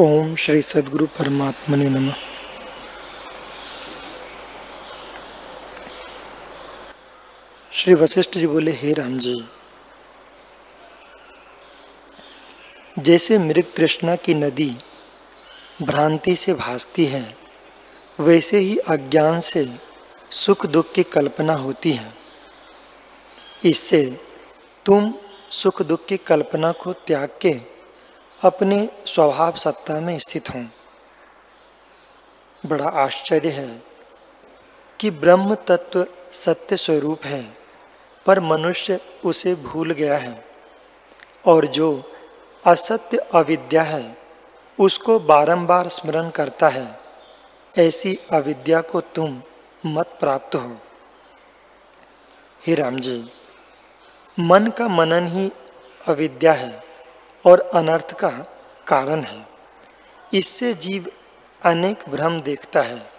ओम श्री सदगुरु परमात्मने नम। श्री वशिष्ठ जी बोले, हे राम जी, जैसे मृग तृष्णा की नदी भ्रांति से भासती है, वैसे ही अज्ञान से सुख दुख की कल्पना होती है। इससे तुम सुख दुख की कल्पना को त्याग के अपने स्वभाव सत्ता में स्थित हों। बड़ा आश्चर्य है कि ब्रह्म तत्व सत्य स्वरूप है, पर मनुष्य उसे भूल गया है। और जो असत्य अविद्या है, उसको बारंबार स्मरण करता है। ऐसी अविद्या को तुम मत प्राप्त हो। हे राम जी, मन का मनन ही अविद्या है। और अनर्थ का कारण है। इससे जीव अनेक भ्रम देखता है।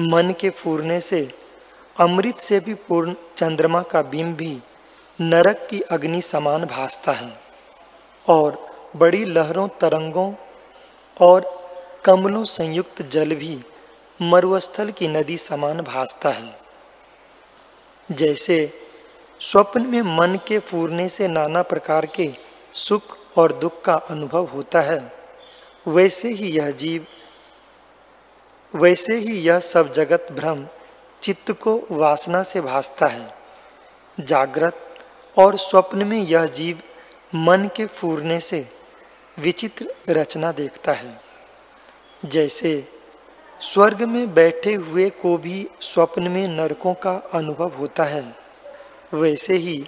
मन के फूरने से, अमृत से भी पूर्ण चंद्रमा का बिंब भी नरक की अग्नि समान भासता है और बड़ी लहरों, तरंगों और कमलों संयुक्त जल भी मरुस्थल की नदी समान भासता है। जैसे स्वप्न में मन के फूरने से नाना प्रकार के सुख और दुख का अनुभव होता है। वैसे ही यह जीव, वैसे ही यह सब जगत भ्रम चित्त को वासना से भासता है। जागृत और स्वप्न में यह जीव मन के फूरने से विचित्र रचना देखता है। जैसे स्वर्ग में बैठे हुए को भी स्वप्न में नरकों का अनुभव होता है, वैसे ही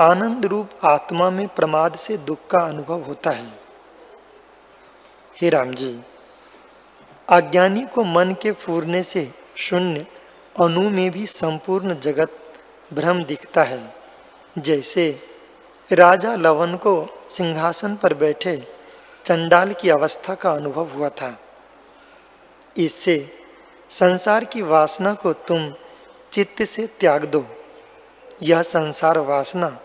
आनंद रूप आत्मा में प्रमाद से दुख का अनुभव होता है। हे राम जी अज्ञानी को मन के फूरने से शून्य अनु में भी संपूर्ण जगत भ्रम दिखता है। जैसे राजा लवन को सिंहासन पर बैठे चंडाल की अवस्था का अनुभव हुआ था। इससे संसार की वासना को तुम चित्त से त्याग दो। यह संसार वासना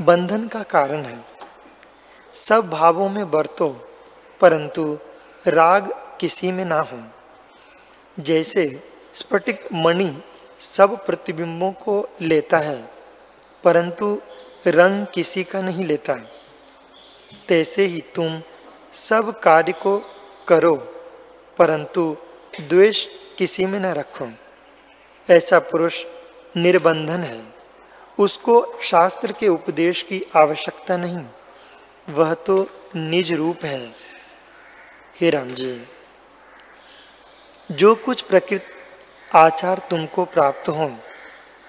बंधन का कारण है। सब भावों में बरतो, परंतु राग किसी में ना हो। जैसे स्फटिक मणि सब प्रतिबिंबों को लेता है, परंतु रंग किसी का नहीं लेता तैसे ही तुम सब कार्य को करो, परंतु द्वेष किसी में न रखो। ऐसा पुरुष निर्बंधन है। उसको शास्त्र के उपदेश की आवश्यकता नहीं। वह तो निज रूप है। हे राम जी जो कुछ प्रकृत आचार तुमको प्राप्त हो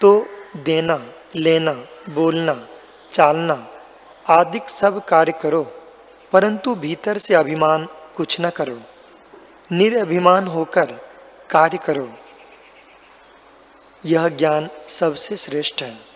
तो देना, लेना, बोलना, चालना आदि सब कार्य करो, परंतु भीतर से अभिमान कुछ न करो। निरअभिमान होकर कार्य करो। यह ज्ञान सबसे श्रेष्ठ है।